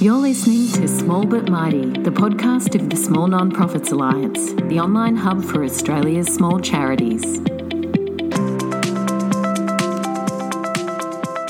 You're listening to Small But Mighty, the podcast of the Small Nonprofits Alliance, the online hub for Australia's small charities.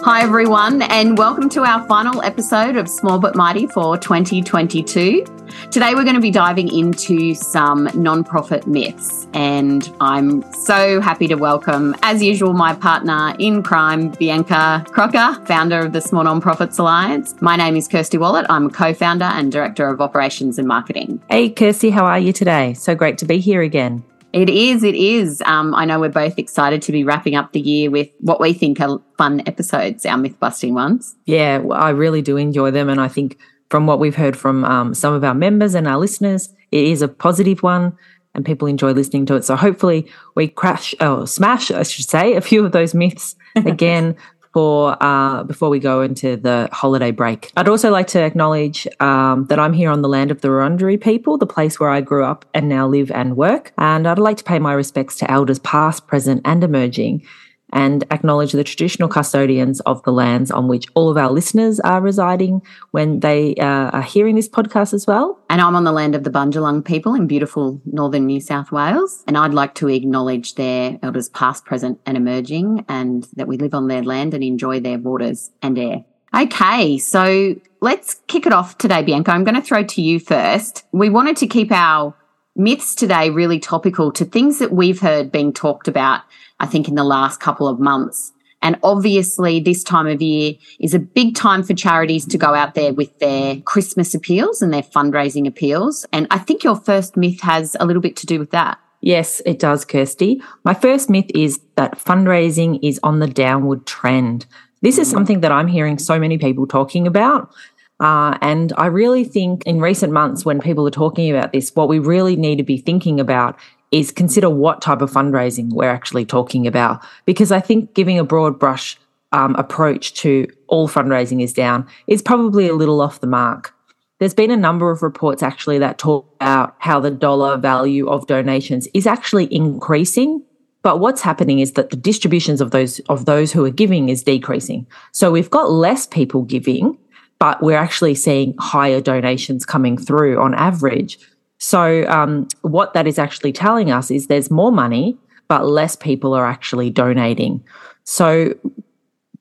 Hi, everyone, and welcome to our final episode of Small But Mighty for 2022. Today, we're going to be diving into some nonprofit myths, and I'm so happy to welcome, as usual, my partner in crime, Bianca Crocker, founder of the Small Nonprofits Alliance. My name is Kirsty Wallet. I'm a co founder and director of operations and marketing. Hey, Kirsty, how are you today? So great to be here again. It is, it is. Um, I know we're both excited to be wrapping up the year with what we think are fun episodes, our myth busting ones. Yeah, well, I really do enjoy them. And I think from what we've heard from um, some of our members and our listeners, it is a positive one and people enjoy listening to it. So hopefully we crash or smash, I should say, a few of those myths again for uh, before we go into the holiday break. I'd also like to acknowledge um, that I'm here on the land of the Wurundjeri people, the place where I grew up and now live and work. And I'd like to pay my respects to elders past, present, and emerging and acknowledge the traditional custodians of the lands on which all of our listeners are residing when they uh, are hearing this podcast as well. And I'm on the land of the Bundjalung people in beautiful northern New South Wales. And I'd like to acknowledge their elders past, present, and emerging, and that we live on their land and enjoy their waters and air. Okay, so let's kick it off today, Bianca. I'm going to throw to you first. We wanted to keep our myths today really topical to things that we've heard being talked about I think, in the last couple of months. And obviously, this time of year is a big time for charities to go out there with their Christmas appeals and their fundraising appeals. And I think your first myth has a little bit to do with that. Yes, it does, Kirsty. My first myth is that fundraising is on the downward trend. This is something that I'm hearing so many people talking about. Uh, and I really think in recent months, when people are talking about this, what we really need to be thinking about is consider what type of fundraising we're actually talking about. Because I think giving a broad brush um, approach to all fundraising is down is probably a little off the mark. There's been a number of reports actually that talk about how the dollar value of donations is actually increasing. But what's happening is that the distributions of those of those who are giving is decreasing. So we've got less people giving, but we're actually seeing higher donations coming through on average. So, um, what that is actually telling us is there's more money, but less people are actually donating. So,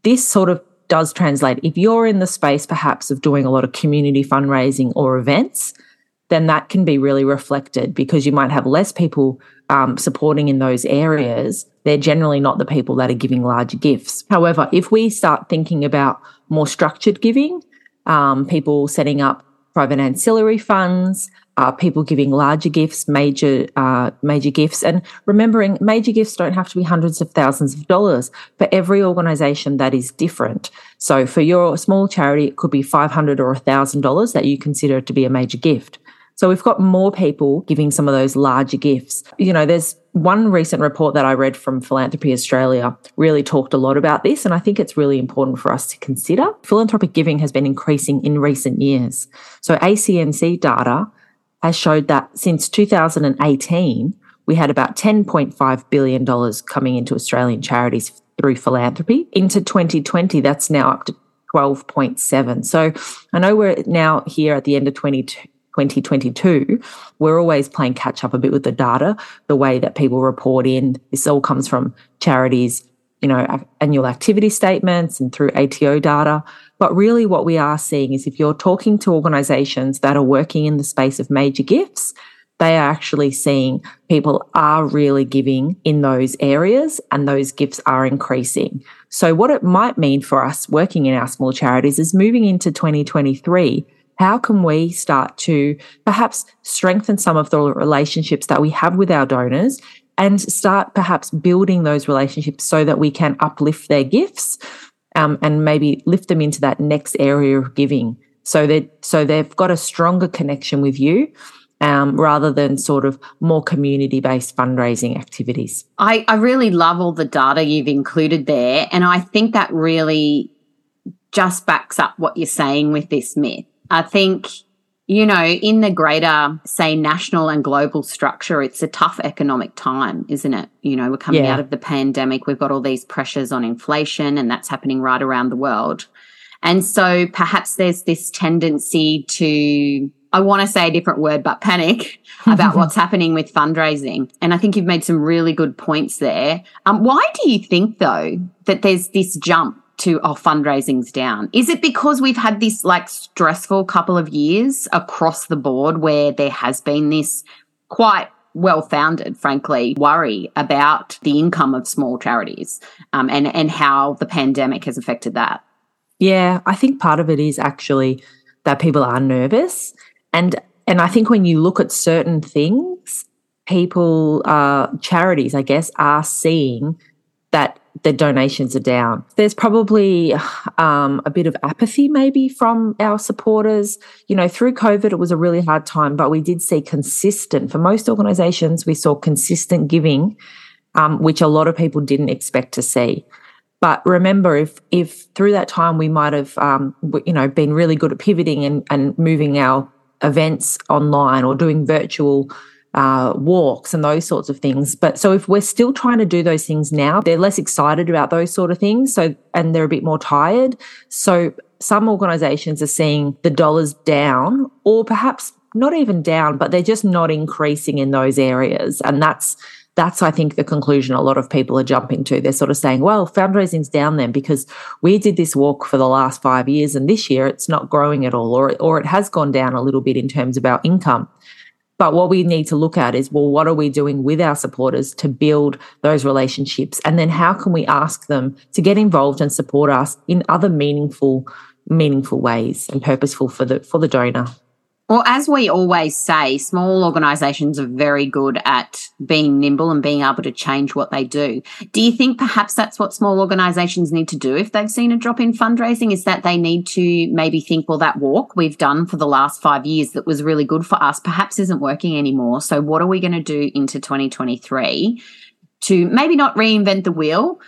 this sort of does translate. If you're in the space perhaps of doing a lot of community fundraising or events, then that can be really reflected because you might have less people um, supporting in those areas. They're generally not the people that are giving large gifts. However, if we start thinking about more structured giving, um, people setting up private ancillary funds, uh, people giving larger gifts, major uh, major gifts, and remembering major gifts don't have to be hundreds of thousands of dollars. For every organisation, that is different. So for your small charity, it could be five hundred or thousand dollars that you consider to be a major gift. So we've got more people giving some of those larger gifts. You know, there's one recent report that I read from Philanthropy Australia really talked a lot about this, and I think it's really important for us to consider. Philanthropic giving has been increasing in recent years. So ACNC data has showed that since 2018, we had about $10.5 billion coming into Australian charities through philanthropy. Into 2020, that's now up to 12.7. So I know we're now here at the end of 2022. We're always playing catch up a bit with the data, the way that people report in. This all comes from charities, you know, annual activity statements and through ATO data. But really, what we are seeing is if you're talking to organizations that are working in the space of major gifts, they are actually seeing people are really giving in those areas and those gifts are increasing. So, what it might mean for us working in our small charities is moving into 2023. How can we start to perhaps strengthen some of the relationships that we have with our donors and start perhaps building those relationships so that we can uplift their gifts um, and maybe lift them into that next area of giving so that so they've got a stronger connection with you um, rather than sort of more community based fundraising activities. I, I really love all the data you've included there. And I think that really just backs up what you're saying with this myth. I think you know, in the greater, say, national and global structure, it's a tough economic time, isn't it? You know, we're coming yeah. out of the pandemic. We've got all these pressures on inflation, and that's happening right around the world. And so perhaps there's this tendency to, I want to say a different word, but panic about what's happening with fundraising. And I think you've made some really good points there. Um, why do you think, though, that there's this jump to oh fundraising's down. Is it because we've had this like stressful couple of years across the board where there has been this quite well founded frankly worry about the income of small charities um, and and how the pandemic has affected that? Yeah i think part of it is actually that people are nervous. And and i think when you look at certain things people uh charities i guess are seeing that the donations are down. There's probably um, a bit of apathy, maybe, from our supporters. You know, through COVID, it was a really hard time, but we did see consistent, for most organizations, we saw consistent giving, um, which a lot of people didn't expect to see. But remember, if if through that time we might have, um, you know, been really good at pivoting and, and moving our events online or doing virtual uh, walks and those sorts of things. But so if we're still trying to do those things now, they're less excited about those sort of things. So, and they're a bit more tired. So some organizations are seeing the dollars down or perhaps not even down, but they're just not increasing in those areas. And that's, that's, I think, the conclusion a lot of people are jumping to. They're sort of saying, well, fundraising's down then because we did this walk for the last five years and this year it's not growing at all, or, or it has gone down a little bit in terms of our income. But what we need to look at is, well, what are we doing with our supporters to build those relationships? And then how can we ask them to get involved and support us in other meaningful, meaningful ways and purposeful for the for the donor? Well, as we always say, small organisations are very good at being nimble and being able to change what they do. Do you think perhaps that's what small organisations need to do if they've seen a drop in fundraising? Is that they need to maybe think, well, that walk we've done for the last five years that was really good for us perhaps isn't working anymore. So, what are we going to do into 2023 to maybe not reinvent the wheel,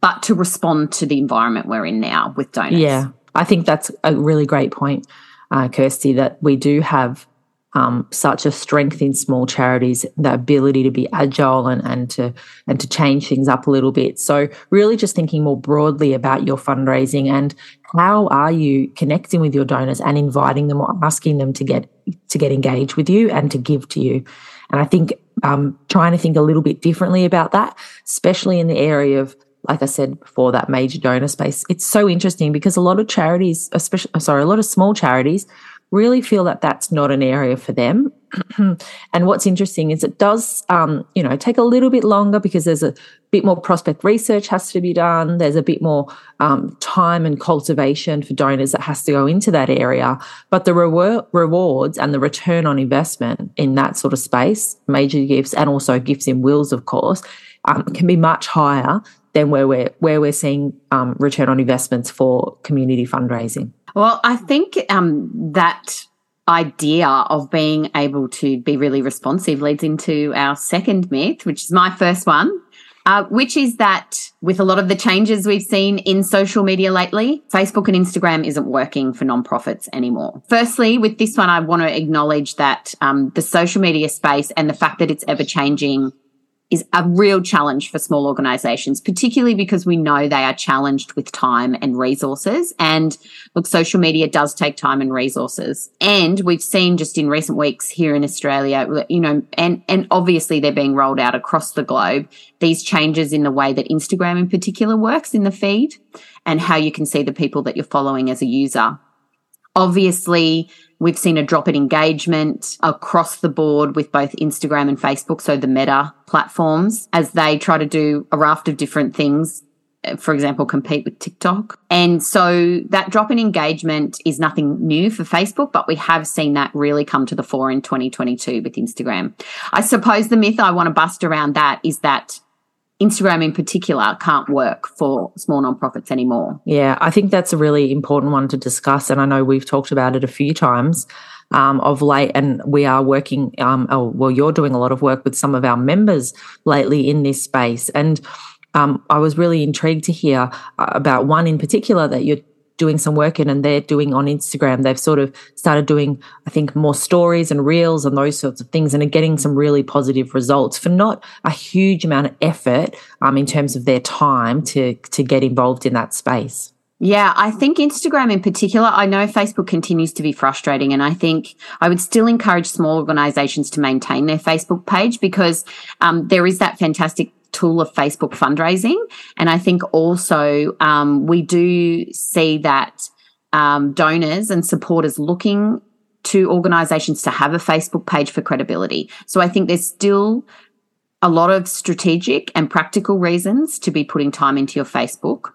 but to respond to the environment we're in now with donors? Yeah, I think that's a really great point uh, Kirsty, that we do have um, such a strength in small charities, the ability to be agile and, and to and to change things up a little bit. So really just thinking more broadly about your fundraising and how are you connecting with your donors and inviting them or asking them to get to get engaged with you and to give to you. And I think um, trying to think a little bit differently about that, especially in the area of like I said before, that major donor space. It's so interesting because a lot of charities, especially, sorry, a lot of small charities really feel that that's not an area for them. and what's interesting is it does, um, you know, take a little bit longer because there's a bit more prospect research has to be done. There's a bit more um, time and cultivation for donors that has to go into that area. But the reward, rewards and the return on investment in that sort of space, major gifts and also gifts in wills, of course, um, can be much higher than where we're where we're seeing um, return on investments for community fundraising. Well, I think um, that idea of being able to be really responsive leads into our second myth, which is my first one, uh, which is that with a lot of the changes we've seen in social media lately, Facebook and Instagram isn't working for nonprofits anymore. Firstly, with this one, I want to acknowledge that um, the social media space and the fact that it's ever changing is a real challenge for small organizations, particularly because we know they are challenged with time and resources. And look, social media does take time and resources. And we've seen just in recent weeks here in Australia, you know, and, and obviously they're being rolled out across the globe, these changes in the way that Instagram in particular works in the feed and how you can see the people that you're following as a user. Obviously, We've seen a drop in engagement across the board with both Instagram and Facebook, so the meta platforms, as they try to do a raft of different things eh, for example, compete with TikTok. And so that drop in engagement is nothing new for Facebook, but we have seen that really come to the fore in 2022 with Instagram. I suppose the myth I want to bust around that is that Instagram in particular can't work for small nonprofits anymore. Yeah, I think that's a really important one to discuss. And I know we've talked about it a few times um, of late, and we are working, um, oh, well, you're doing a lot of work with some of our members lately in this space. And um, I was really intrigued to hear uh, about one in particular that you're doing some work in and they're doing on Instagram. They've sort of started doing, I think, more stories and reels and those sorts of things and are getting some really positive results for not a huge amount of effort um, in terms of their time to, to get involved in that space. Yeah, I think Instagram in particular, I know Facebook continues to be frustrating. And I think I would still encourage small organizations to maintain their Facebook page because um, there is that fantastic tool of Facebook fundraising. And I think also um, we do see that um, donors and supporters looking to organizations to have a Facebook page for credibility. So I think there's still a lot of strategic and practical reasons to be putting time into your Facebook.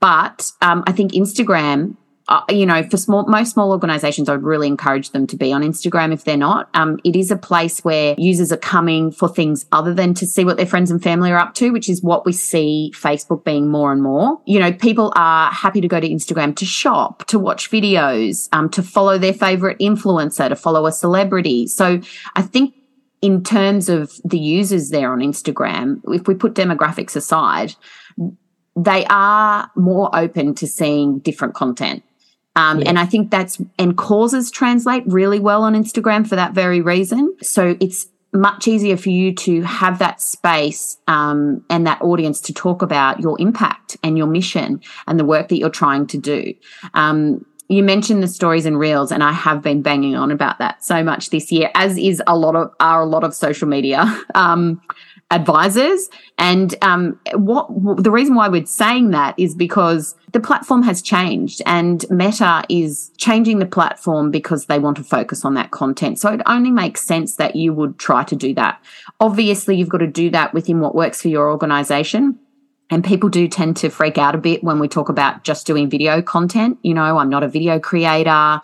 But um, I think Instagram uh, you know, for small, most small organizations, I would really encourage them to be on Instagram if they're not. Um, it is a place where users are coming for things other than to see what their friends and family are up to, which is what we see Facebook being more and more. You know, people are happy to go to Instagram to shop, to watch videos, um, to follow their favorite influencer, to follow a celebrity. So I think in terms of the users there on Instagram, if we put demographics aside, they are more open to seeing different content. Um, yeah. And I think that's, and causes translate really well on Instagram for that very reason. So it's much easier for you to have that space um, and that audience to talk about your impact and your mission and the work that you're trying to do. Um, you mentioned the stories and reels, and I have been banging on about that so much this year, as is a lot of are a lot of social media. Um, advisors. And um, what the reason why we're saying that is because the platform has changed and Meta is changing the platform because they want to focus on that content. So it only makes sense that you would try to do that. Obviously, you've got to do that within what works for your organization. And people do tend to freak out a bit when we talk about just doing video content. You know, I'm not a video creator.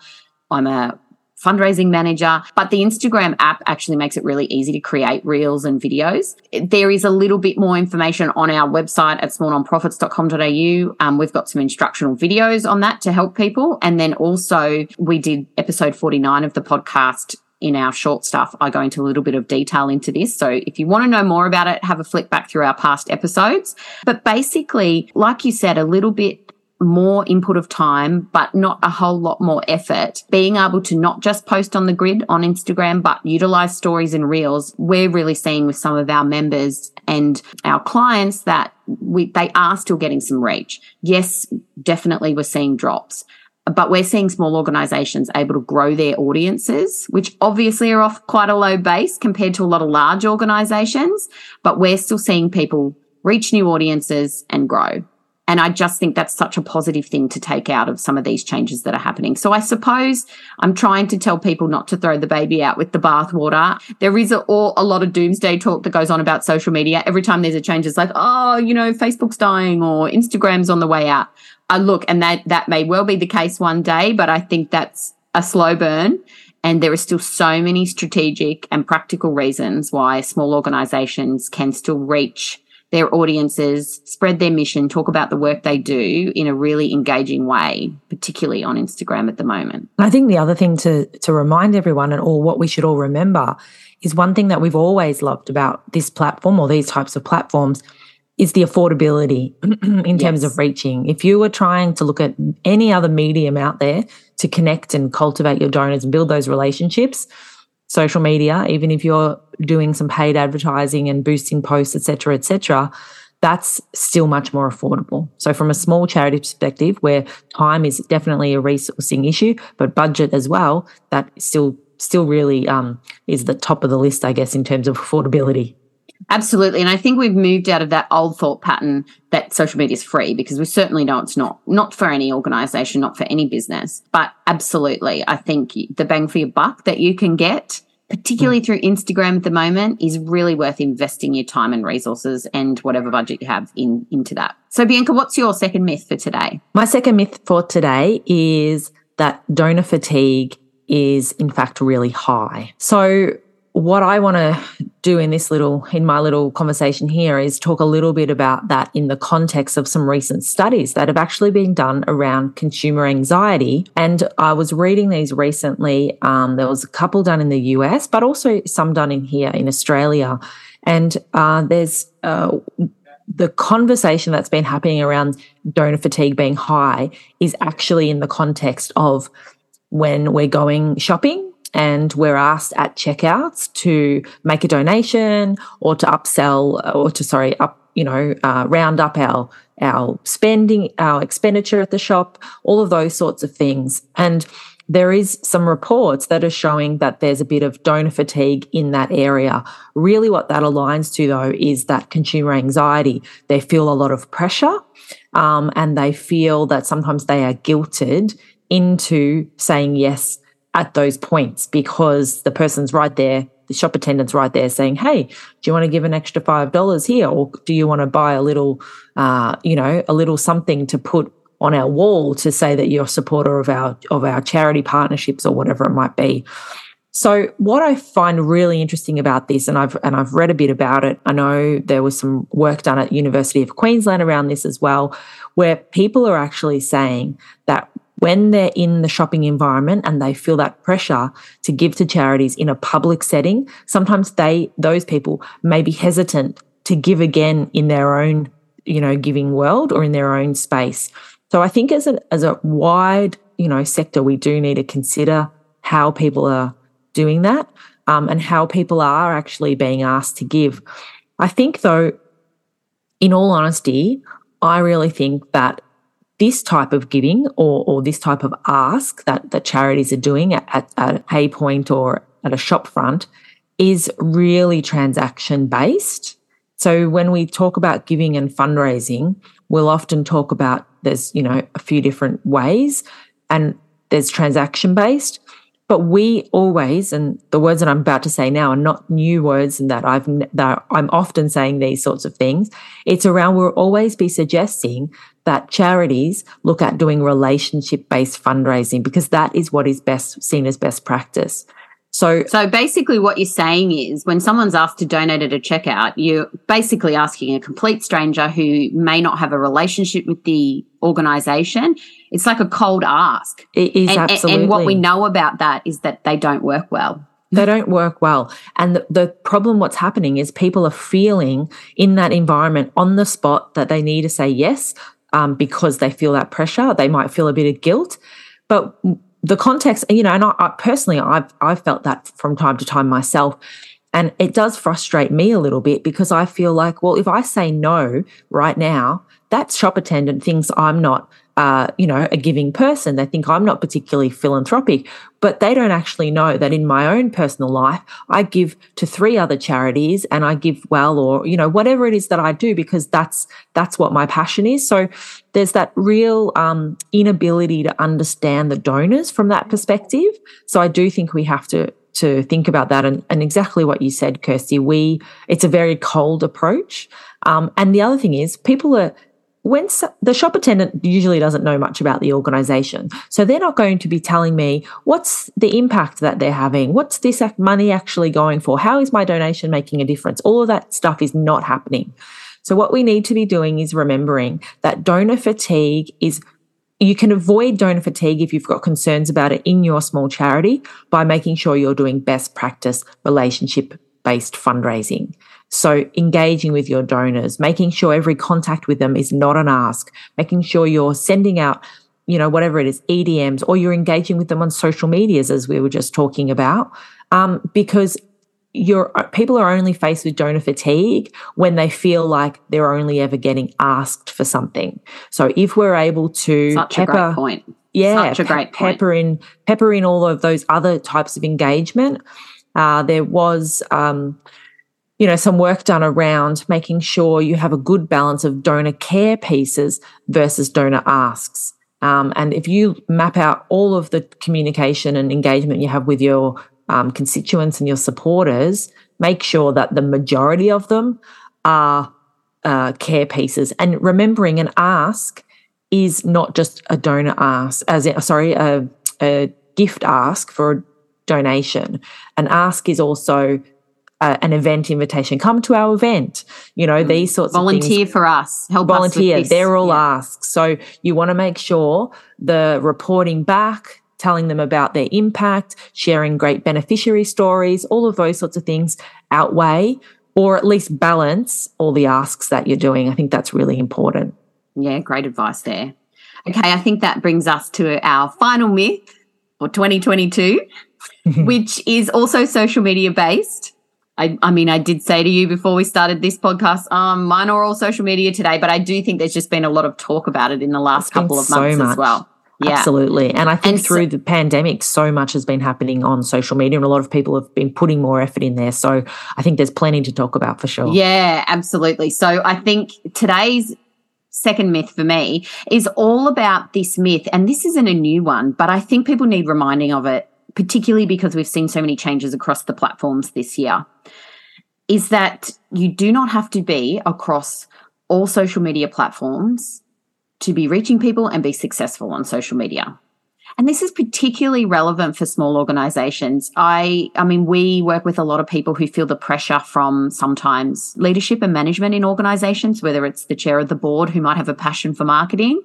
I'm a fundraising manager, but the Instagram app actually makes it really easy to create reels and videos. There is a little bit more information on our website at smallnonprofits.com.au. Um, we've got some instructional videos on that to help people. And then also we did episode 49 of the podcast in our short stuff, I go into a little bit of detail into this. So if you want to know more about it, have a flick back through our past episodes. But basically, like you said, a little bit more input of time, but not a whole lot more effort. Being able to not just post on the grid on Instagram, but utilize stories and reels. We're really seeing with some of our members and our clients that we, they are still getting some reach. Yes, definitely we're seeing drops. But we're seeing small organizations able to grow their audiences, which obviously are off quite a low base compared to a lot of large organizations. But we're still seeing people reach new audiences and grow. And I just think that's such a positive thing to take out of some of these changes that are happening. So I suppose I'm trying to tell people not to throw the baby out with the bathwater. There is a, a lot of doomsday talk that goes on about social media. Every time there's a change, it's like, oh, you know, Facebook's dying or Instagram's on the way out. I look, and that, that may well be the case one day, but I think that's a slow burn. And there are still so many strategic and practical reasons why small organizations can still reach their audiences, spread their mission, talk about the work they do in a really engaging way, particularly on Instagram at the moment. I think the other thing to to remind everyone and all what we should all remember is one thing that we've always loved about this platform or these types of platforms is the affordability in terms yes. of reaching. If you were trying to look at any other medium out there to connect and cultivate your donors and build those relationships, social media, even if you're doing some paid advertising and boosting posts, etc., etc., that's still much more affordable. So, from a small charity perspective, where time is definitely a resourcing issue, but budget as well, that still still really um, is the top of the list, I guess, in terms of affordability. Absolutely. And I think we've moved out of that old thought pattern that social media is free because we certainly know it's not, not for any organization, not for any business. But absolutely, I think the bang for your buck that you can get, particularly mm. through Instagram at the moment, is really worth investing your time and resources and whatever budget you have in into that. So Bianca, what's your second myth for today? My second myth for today is that donor fatigue is in fact really high. So what I want to do in this little, in my little conversation here is talk a little bit about that in the context of some recent studies that have actually been done around consumer anxiety. And I was reading these recently. Um, there was a couple done in the US, but also some done in here in Australia. And uh, there's uh, the conversation that's been happening around donor fatigue being high is actually in the context of when we're going shopping and we're asked at checkouts to make a donation or to upsell or to sorry up you know, uh, round up our our spending, our expenditure at the shop, all of those sorts of things. And there is some reports that are showing that there's a bit of donor fatigue in that area. Really, what that aligns to, though, is that consumer anxiety. They feel a lot of pressure um, and they feel that sometimes they are guilted into saying yes at those points because the person's right there the shop attendant's right there saying, "Hey, do you want to give an extra five dollars here, or do you want to buy a little, uh, you know, a little something to put on our wall to say that you're a supporter of our of our charity partnerships or whatever it might be?" So what I find really interesting about this, and I've and I've read a bit about it. I know there was some work done at University of Queensland around this as well, where people are actually saying that when they're in the shopping environment and they feel that pressure to give to charities in a public setting, sometimes they, those people may be hesitant to give again in their own, you know, giving world or in their own space. So I think as a, as a wide, you know, sector, we do need to consider how people are doing that um, and how people are actually being asked to give. I think though, in all honesty, I really think that this type of giving or, or this type of ask that, that charities are doing at, at, at a point or at a shop front is really transaction based. So when we talk about giving and fundraising, we'll often talk about there's, you know, a few different ways and there's transaction based. But we always, and the words that I'm about to say now are not new words, and that I've that I'm often saying these sorts of things. It's around we'll always be suggesting that charities look at doing relationship based fundraising because that is what is best seen as best practice. So, so basically, what you're saying is when someone's asked to donate at a checkout, you're basically asking a complete stranger who may not have a relationship with the organization. It's like a cold ask. It is and, absolutely. And what we know about that is that they don't work well. They don't work well. And the, the problem, what's happening is people are feeling in that environment on the spot that they need to say yes um, because they feel that pressure. They might feel a bit of guilt. But the context, you know, and I, I personally, I've I've felt that from time to time myself. And it does frustrate me a little bit because I feel like, well, if I say no right now, that shop attendant thinks I'm not you know, a giving person. They think I'm not particularly philanthropic, but they don't actually know that in my own personal life, I give to three other charities and I give well, or you know, whatever it is that I do, because that's that's what my passion is. So there's that real um, inability to understand the donors from that perspective. So I do think we have to to think about that and, and exactly what you said, Kirsty. We it's a very cold approach. Um, and the other thing is people are when the shop attendant usually doesn't know much about the organization. So they're not going to be telling me what's the impact that they're having? What's this money actually going for? How is my donation making a difference? All of that stuff is not happening. So what we need to be doing is remembering that donor fatigue is you can avoid donor fatigue if you've got concerns about it in your small charity by making sure you're doing best practice relationship based fundraising. So engaging with your donors, making sure every contact with them is not an ask, making sure you're sending out, you know, whatever it is, EDMs, or you're engaging with them on social medias, as we were just talking about, um, because your people are only faced with donor fatigue when they feel like they're only ever getting asked for something. So if we're able to Such pepper, a great point. Yeah, Such a great pe- pepper in pepper in all of those other types of engagement. Uh, there was um, you know, some work done around making sure you have a good balance of donor care pieces versus donor asks. Um, and if you map out all of the communication and engagement you have with your um, constituents and your supporters, make sure that the majority of them are uh, care pieces. And remembering an ask is not just a donor ask, as in, sorry, a, a gift ask for a donation. An ask is also uh, an event invitation. Come to our event. You know, mm. these sorts volunteer of Volunteer for us. Help volunteer. Us They're all yeah. asks. So you want to make sure the reporting back, telling them about their impact, sharing great beneficiary stories, all of those sorts of things outweigh or at least balance all the asks that you're doing. I think that's really important. Yeah, great advice there. Okay, I think that brings us to our final myth for 2022, which is also social media based I, I mean, I did say to you before we started this podcast, um, mine are all social media today, but I do think there's just been a lot of talk about it in the last couple of months so as well. Yeah. Absolutely. And I think and through so, the pandemic, so much has been happening on social media and a lot of people have been putting more effort in there. So I think there's plenty to talk about for sure. Yeah, absolutely. So I think today's second myth for me is all about this myth. And this isn't a new one, but I think people need reminding of it, particularly because we've seen so many changes across the platforms this year. Is that you do not have to be across all social media platforms to be reaching people and be successful on social media. And this is particularly relevant for small organizations. I, I mean, we work with a lot of people who feel the pressure from sometimes leadership and management in organizations, whether it's the chair of the board who might have a passion for marketing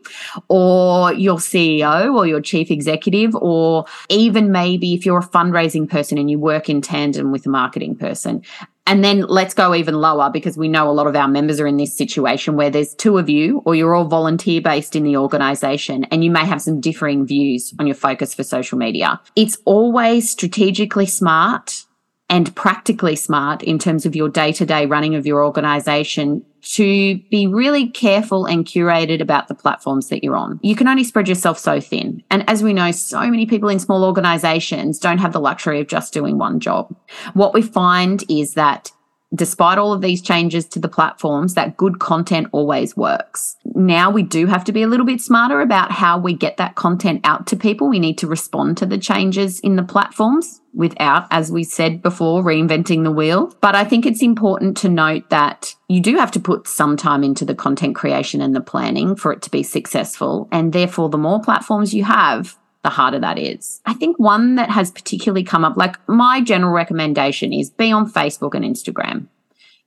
or your CEO or your chief executive, or even maybe if you're a fundraising person and you work in tandem with a marketing person. And then let's go even lower because we know a lot of our members are in this situation where there's two of you or you're all volunteer based in the organization and you may have some differing views on your focus for social media. It's always strategically smart and practically smart in terms of your day to day running of your organization to be really careful and curated about the platforms that you're on. You can only spread yourself so thin. And as we know, so many people in small organizations don't have the luxury of just doing one job. What we find is that despite all of these changes to the platforms, that good content always works. Now we do have to be a little bit smarter about how we get that content out to people. We need to respond to the changes in the platforms without, as we said before, reinventing the wheel. But I think it's important to note that you do have to put some time into the content creation and the planning for it to be successful. And therefore, the more platforms you have, the harder that is. I think one that has particularly come up, like my general recommendation is be on Facebook and Instagram.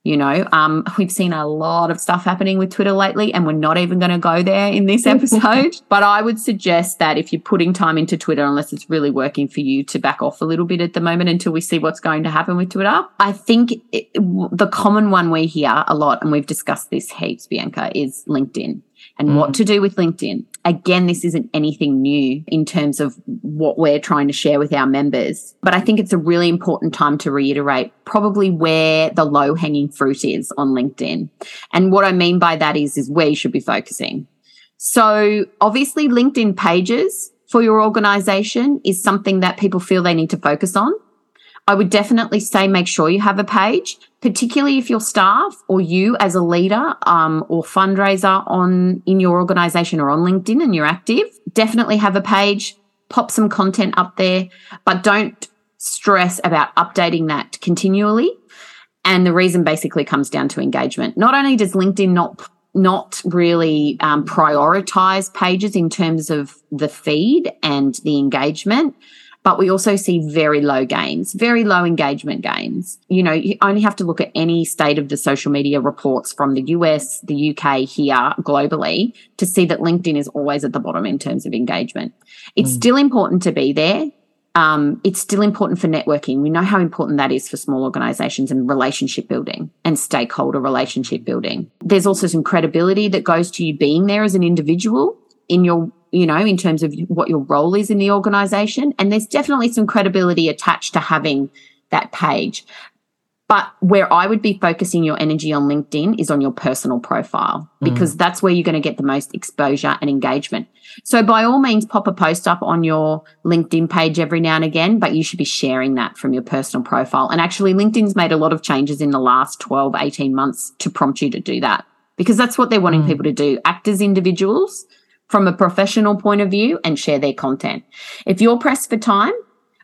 You know, um, we've seen a lot of stuff happening with Twitter lately, and we're not even going to go there in this episode. but I would suggest that if you're putting time into Twitter, unless it's really working for you, to back off a little bit at the moment until we see what's going to happen with Twitter. I think it, the common one we hear a lot, and we've discussed this heaps, Bianca, is LinkedIn and mm. what to do with LinkedIn. Again, this isn't anything new in terms of what we're trying to share with our members, but I think it's a really important time to reiterate probably where the low hanging fruit is on LinkedIn. And what I mean by that is, is where you should be focusing. So obviously LinkedIn pages for your organization is something that people feel they need to focus on. I would definitely say make sure you have a page, particularly if your staff or you as a leader um, or fundraiser on in your organization or on LinkedIn and you're active. Definitely have a page, pop some content up there, but don't stress about updating that continually. And the reason basically comes down to engagement. Not only does LinkedIn not not really um, prioritize pages in terms of the feed and the engagement, but we also see very low gains, very low engagement gains. You know, you only have to look at any state of the social media reports from the US, the UK, here globally to see that LinkedIn is always at the bottom in terms of engagement. It's mm. still important to be there. Um, it's still important for networking. We know how important that is for small organizations and relationship building and stakeholder relationship building. There's also some credibility that goes to you being there as an individual in your you know, in terms of what your role is in the organization. And there's definitely some credibility attached to having that page. But where I would be focusing your energy on LinkedIn is on your personal profile because mm. that's where you're going to get the most exposure and engagement. So by all means, pop a post up on your LinkedIn page every now and again, but you should be sharing that from your personal profile. And actually, LinkedIn's made a lot of changes in the last 12, 18 months to prompt you to do that because that's what they're wanting mm. people to do. Act as individuals from a professional point of view and share their content. If you're pressed for time,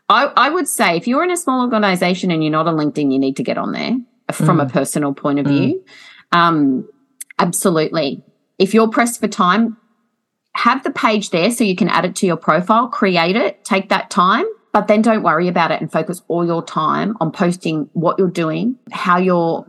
I, I would say if you're in a small organization and you're not on LinkedIn, you need to get on there from mm. a personal point of mm. view. Um, absolutely. If you're pressed for time, have the page there so you can add it to your profile, create it, take that time, but then don't worry about it and focus all your time on posting what you're doing, how you're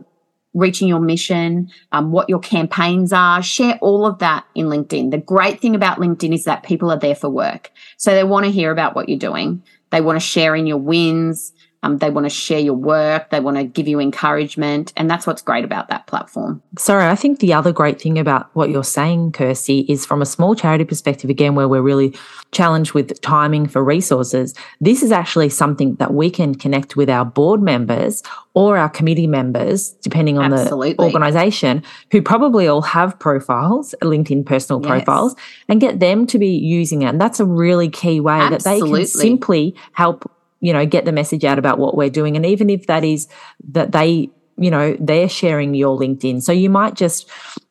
reaching your mission, um, what your campaigns are, share all of that in LinkedIn. The great thing about LinkedIn is that people are there for work. So they want to hear about what you're doing. They want to share in your wins. Um, they want to share your work. They want to give you encouragement. And that's what's great about that platform. Sorry, I think the other great thing about what you're saying, Kirsty, is from a small charity perspective, again, where we're really challenged with timing for resources, this is actually something that we can connect with our board members or our committee members, depending on Absolutely. the organization, who probably all have profiles, LinkedIn personal yes. profiles, and get them to be using it. And that's a really key way Absolutely. that they can simply help you know get the message out about what we're doing and even if that is that they you know they're sharing your linkedin so you might just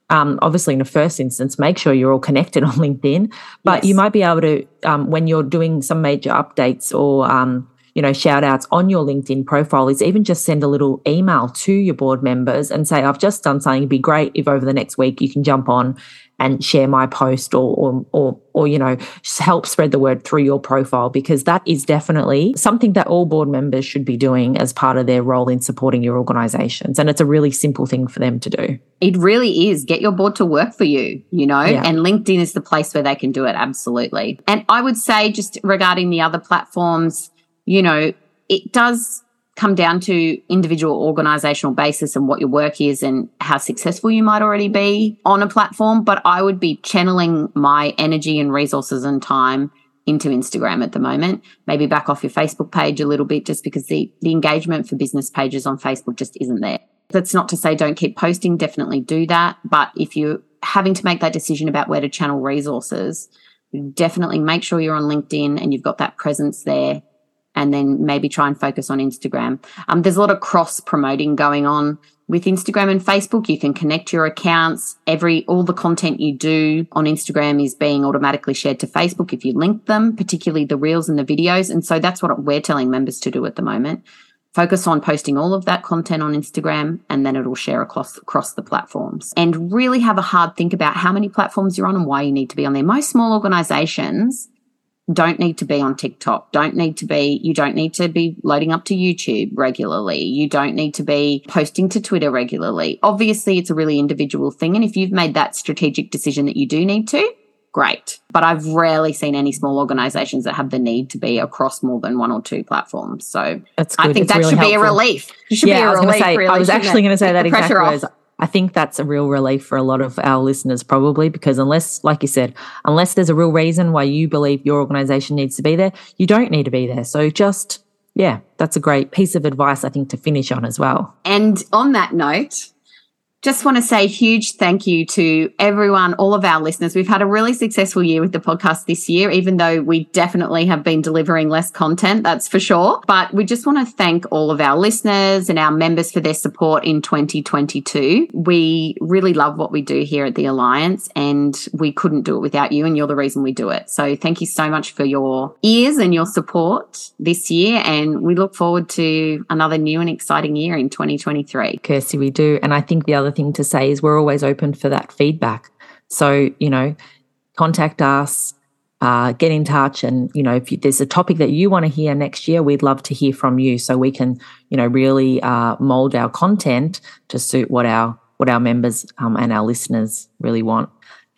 um, obviously in the first instance make sure you're all connected on linkedin but yes. you might be able to um, when you're doing some major updates or um, you know shout outs on your linkedin profile is even just send a little email to your board members and say i've just done something it'd be great if over the next week you can jump on and share my post or, or, or, or, you know, help spread the word through your profile because that is definitely something that all board members should be doing as part of their role in supporting your organizations. And it's a really simple thing for them to do. It really is. Get your board to work for you, you know, yeah. and LinkedIn is the place where they can do it. Absolutely. And I would say, just regarding the other platforms, you know, it does come down to individual organizational basis and what your work is and how successful you might already be on a platform. But I would be channeling my energy and resources and time into Instagram at the moment. Maybe back off your Facebook page a little bit just because the, the engagement for business pages on Facebook just isn't there. That's not to say don't keep posting, definitely do that. But if you're having to make that decision about where to channel resources, definitely make sure you're on LinkedIn and you've got that presence there and then maybe try and focus on Instagram. Um, there's a lot of cross promoting going on with Instagram and Facebook. You can connect your accounts. Every, all the content you do on Instagram is being automatically shared to Facebook if you link them, particularly the reels and the videos. And so that's what we're telling members to do at the moment. Focus on posting all of that content on Instagram and then it'll share across, across the platforms. And really have a hard think about how many platforms you're on and why you need to be on there. Most small organizations don't need to be on TikTok, don't need to be, you don't need to be loading up to YouTube regularly. You don't need to be posting to Twitter regularly. Obviously, it's a really individual thing. And if you've made that strategic decision that you do need to, great. But I've rarely seen any small organizations that have the need to be across more than one or two platforms. So I think it's that really should helpful. be a relief. It should yeah, be a I was relief. Say, really, I was actually going to say that exactly. I think that's a real relief for a lot of our listeners, probably, because unless, like you said, unless there's a real reason why you believe your organization needs to be there, you don't need to be there. So just, yeah, that's a great piece of advice, I think, to finish on as well. And on that note, just want to say huge thank you to everyone, all of our listeners. We've had a really successful year with the podcast this year, even though we definitely have been delivering less content, that's for sure. But we just want to thank all of our listeners and our members for their support in 2022. We really love what we do here at the Alliance and we couldn't do it without you and you're the reason we do it. So thank you so much for your ears and your support this year. And we look forward to another new and exciting year in 2023. Kirsty, we do. And I think the other other thing to say is we're always open for that feedback. So, you know, contact us, uh, get in touch. And, you know, if you, there's a topic that you want to hear next year, we'd love to hear from you so we can, you know, really uh, mold our content to suit what our what our members um, and our listeners really want.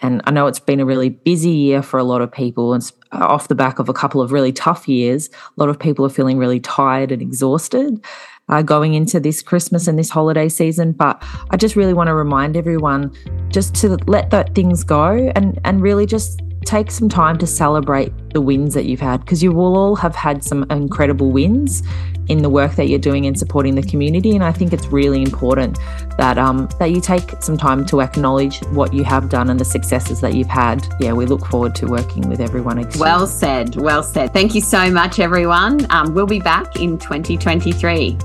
And I know it's been a really busy year for a lot of people. And off the back of a couple of really tough years, a lot of people are feeling really tired and exhausted uh, going into this Christmas and this holiday season. But I just really want to remind everyone just to let that things go and and really just take some time to celebrate the wins that you've had because you will all have had some incredible wins in the work that you're doing in supporting the community. And I think it's really important that um, that you take some time to acknowledge what you have done and the successes that you've had. Yeah, we look forward to working with everyone. Again. Well said. Well said. Thank you so much, everyone. Um, we'll be back in 2023.